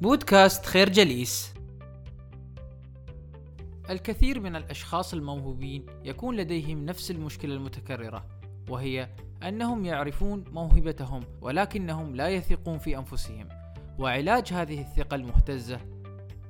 بودكاست خير جليس. الكثير من الأشخاص الموهوبين يكون لديهم نفس المشكلة المتكررة وهي أنهم يعرفون موهبتهم ولكنهم لا يثقون في أنفسهم. وعلاج هذه الثقة المهتزة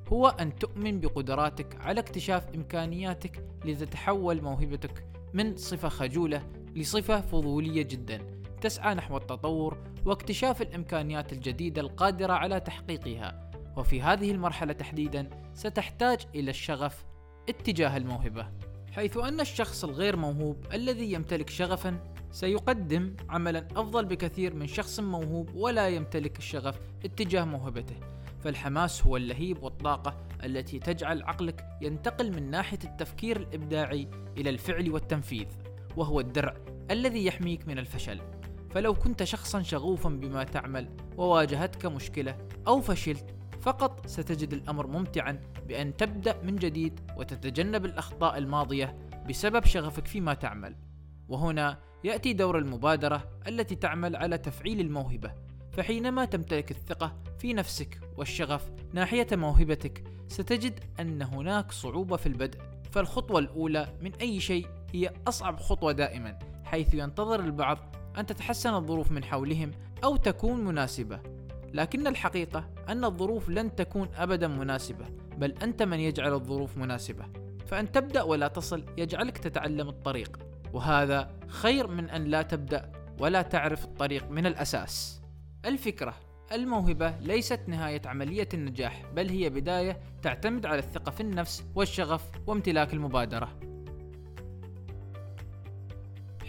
هو أن تؤمن بقدراتك على اكتشاف إمكانياتك لتتحول موهبتك من صفة خجولة لصفة فضولية جدا. تسعى نحو التطور واكتشاف الإمكانيات الجديدة القادرة على تحقيقها. وفي هذه المرحلة تحديدا ستحتاج إلى الشغف اتجاه الموهبة. حيث أن الشخص الغير موهوب الذي يمتلك شغفا سيقدم عملا أفضل بكثير من شخص موهوب ولا يمتلك الشغف اتجاه موهبته. فالحماس هو اللهيب والطاقة التي تجعل عقلك ينتقل من ناحية التفكير الإبداعي إلى الفعل والتنفيذ وهو الدرع الذي يحميك من الفشل. فلو كنت شخصا شغوفا بما تعمل وواجهتك مشكلة أو فشلت فقط ستجد الأمر ممتعا بأن تبدأ من جديد وتتجنب الأخطاء الماضية بسبب شغفك فيما تعمل. وهنا يأتي دور المبادرة التي تعمل على تفعيل الموهبة. فحينما تمتلك الثقة في نفسك والشغف ناحية موهبتك ستجد أن هناك صعوبة في البدء. فالخطوة الأولى من أي شيء هي أصعب خطوة دائما حيث ينتظر البعض أن تتحسن الظروف من حولهم أو تكون مناسبة. لكن الحقيقة أن الظروف لن تكون أبدا مناسبة بل أنت من يجعل الظروف مناسبة. فأن تبدأ ولا تصل يجعلك تتعلم الطريق. وهذا خير من أن لا تبدأ ولا تعرف الطريق من الأساس. الفكرة الموهبة ليست نهاية عملية النجاح بل هي بداية تعتمد على الثقة في النفس والشغف وامتلاك المبادرة.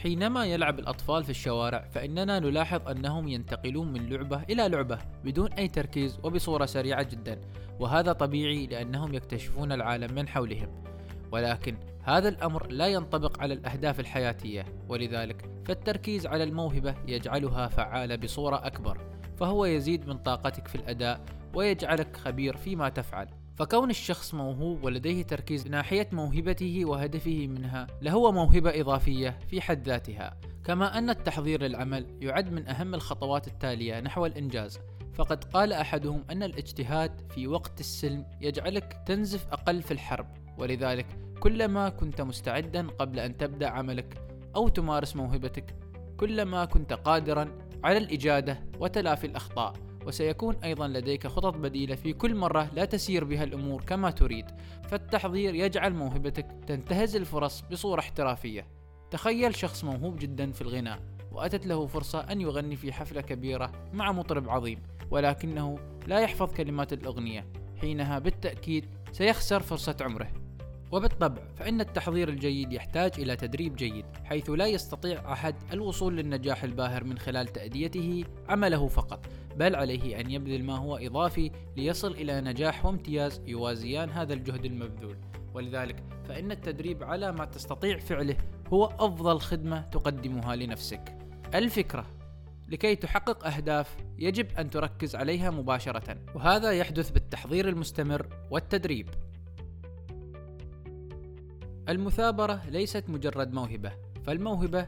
حينما يلعب الأطفال في الشوارع فإننا نلاحظ أنهم ينتقلون من لعبة إلى لعبة بدون أي تركيز وبصورة سريعة جدا وهذا طبيعي لأنهم يكتشفون العالم من حولهم. ولكن هذا الأمر لا ينطبق على الأهداف الحياتية ولذلك فالتركيز على الموهبة يجعلها فعالة بصورة أكبر فهو يزيد من طاقتك في الأداء ويجعلك خبير فيما تفعل. فكون الشخص موهوب ولديه تركيز ناحية موهبته وهدفه منها لهو موهبة إضافية في حد ذاتها. كما أن التحضير للعمل يعد من أهم الخطوات التالية نحو الإنجاز. فقد قال أحدهم أن الاجتهاد في وقت السلم يجعلك تنزف أقل في الحرب. ولذلك كلما كنت مستعدا قبل أن تبدأ عملك أو تمارس موهبتك كلما كنت قادرا على الإجادة وتلافي الأخطاء. وسيكون أيضا لديك خطط بديلة في كل مرة لا تسير بها الأمور كما تريد. فالتحضير يجعل موهبتك تنتهز الفرص بصورة احترافية. تخيل شخص موهوب جدا في الغناء وأتت له فرصة أن يغني في حفلة كبيرة مع مطرب عظيم ولكنه لا يحفظ كلمات الأغنية. حينها بالتأكيد سيخسر فرصة عمره. وبالطبع فإن التحضير الجيد يحتاج إلى تدريب جيد حيث لا يستطيع أحد الوصول للنجاح الباهر من خلال تأديته عمله فقط. بل عليه أن يبذل ما هو إضافي ليصل إلى نجاح وامتياز يوازيان هذا الجهد المبذول. ولذلك فإن التدريب على ما تستطيع فعله هو أفضل خدمة تقدمها لنفسك. الفكرة لكي تحقق أهداف يجب أن تركز عليها مباشرة وهذا يحدث بالتحضير المستمر والتدريب. المثابرة ليست مجرد موهبة فالموهبة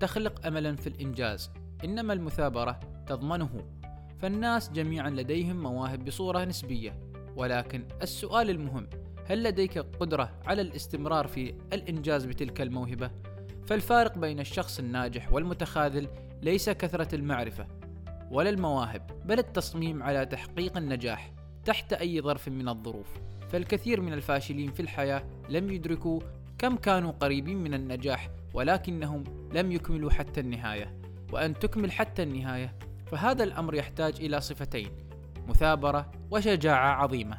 تخلق أملا في الإنجاز إنما المثابرة تضمنه. فالناس جميعا لديهم مواهب بصورة نسبية. ولكن السؤال المهم هل لديك قدرة على الاستمرار في الإنجاز بتلك الموهبة؟ فالفارق بين الشخص الناجح والمتخاذل ليس كثرة المعرفة ولا المواهب بل التصميم على تحقيق النجاح تحت أي ظرف من الظروف. فالكثير من الفاشلين في الحياة لم يدركوا كم كانوا قريبين من النجاح ولكنهم لم يكملوا حتى النهاية. وأن تكمل حتى النهاية فهذا الأمر يحتاج إلى صفتين مثابرة وشجاعة عظيمة.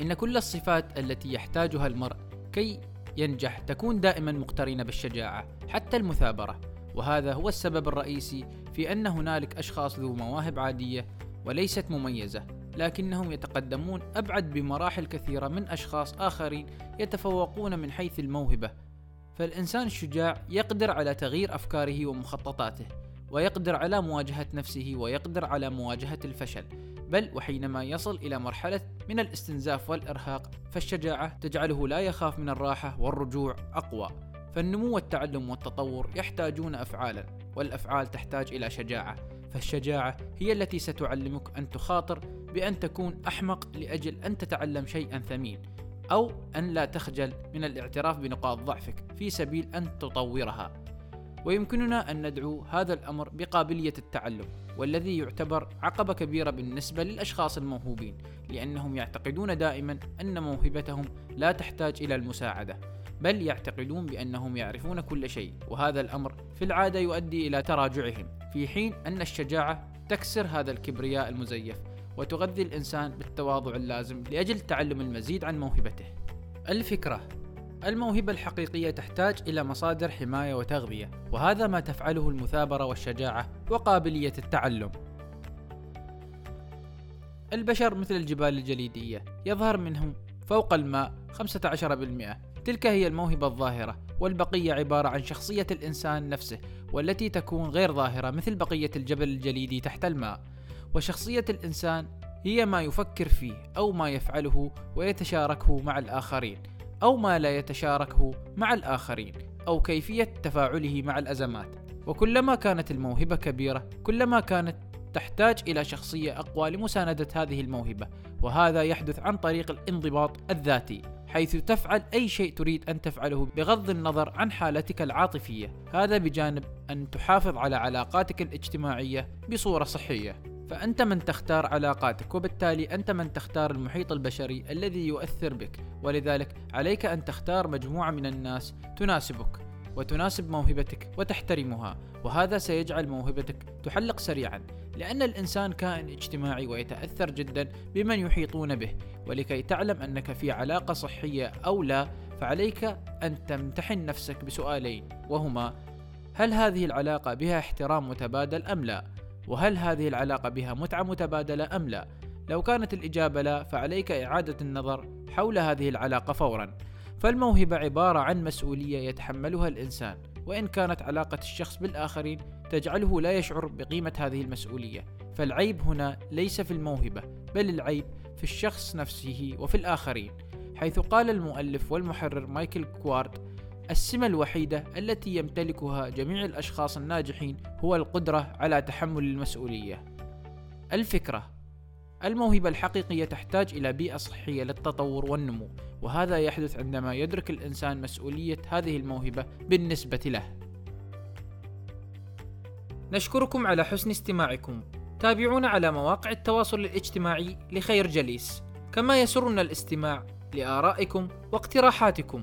إن كل الصفات التي يحتاجها المرء كي ينجح تكون دائما مقترنة بالشجاعة حتى المثابرة. وهذا هو السبب الرئيسي في أن هنالك أشخاص ذو مواهب عادية وليست مميزة لكنهم يتقدمون أبعد بمراحل كثيرة من أشخاص آخرين يتفوقون من حيث الموهبة. فالإنسان الشجاع يقدر على تغيير أفكاره ومخططاته. ويقدر على مواجهة نفسه ويقدر على مواجهة الفشل بل وحينما يصل إلى مرحلة من الاستنزاف والإرهاق فالشجاعة تجعله لا يخاف من الراحة والرجوع أقوى. فالنمو والتعلم والتطور يحتاجون أفعالا والأفعال تحتاج إلى شجاعة. فالشجاعة هي التي ستعلمك أن تخاطر بأن تكون أحمق لأجل أن تتعلم شيئا ثمين أو أن لا تخجل من الاعتراف بنقاط ضعفك في سبيل أن تطورها. ويمكننا أن ندعو هذا الأمر بقابلية التعلم والذي يعتبر عقبة كبيرة بالنسبة للأشخاص الموهوبين لأنهم يعتقدون دائما أن موهبتهم لا تحتاج إلى المساعدة بل يعتقدون بأنهم يعرفون كل شيء وهذا الأمر في العادة يؤدي إلى تراجعهم في حين أن الشجاعة تكسر هذا الكبرياء المزيف وتغذي الإنسان بالتواضع اللازم لأجل تعلم المزيد عن موهبته. الفكرة الموهبة الحقيقية تحتاج إلى مصادر حماية وتغذية، وهذا ما تفعله المثابرة والشجاعة وقابلية التعلم. البشر مثل الجبال الجليدية، يظهر منهم فوق الماء 15%، تلك هي الموهبة الظاهرة، والبقية عبارة عن شخصية الإنسان نفسه، والتي تكون غير ظاهرة مثل بقية الجبل الجليدي تحت الماء. وشخصية الإنسان هي ما يفكر فيه أو ما يفعله ويتشاركه مع الآخرين. أو ما لا يتشاركه مع الآخرين أو كيفية تفاعله مع الأزمات. وكلما كانت الموهبة كبيرة كلما كانت تحتاج إلى شخصية أقوى لمساندة هذه الموهبة. وهذا يحدث عن طريق الانضباط الذاتي حيث تفعل أي شيء تريد أن تفعله بغض النظر عن حالتك العاطفية. هذا بجانب أن تحافظ على علاقاتك الاجتماعية بصورة صحية. فأنت من تختار علاقاتك وبالتالي أنت من تختار المحيط البشري الذي يؤثر بك ولذلك عليك أن تختار مجموعة من الناس تناسبك وتناسب موهبتك وتحترمها وهذا سيجعل موهبتك تحلق سريعا لأن الإنسان كائن اجتماعي ويتأثر جدا بمن يحيطون به ولكي تعلم أنك في علاقة صحية أو لا فعليك أن تمتحن نفسك بسؤالين وهما هل هذه العلاقة بها احترام متبادل أم لا؟ وهل هذه العلاقة بها متعة متبادلة أم لا؟ لو كانت الإجابة لا فعليك إعادة النظر حول هذه العلاقة فورا. فالموهبة عبارة عن مسؤولية يتحملها الإنسان وإن كانت علاقة الشخص بالآخرين تجعله لا يشعر بقيمة هذه المسؤولية. فالعيب هنا ليس في الموهبة بل العيب في الشخص نفسه وفي الآخرين. حيث قال المؤلف والمحرر مايكل كوارد السمة الوحيدة التي يمتلكها جميع الأشخاص الناجحين هو القدرة على تحمل المسؤولية. الفكرة الموهبة الحقيقية تحتاج إلى بيئة صحية للتطور والنمو، وهذا يحدث عندما يدرك الإنسان مسؤولية هذه الموهبة بالنسبة له. نشكركم على حسن استماعكم. تابعونا على مواقع التواصل الاجتماعي لخير جليس، كما يسرنا الاستماع لآرائكم واقتراحاتكم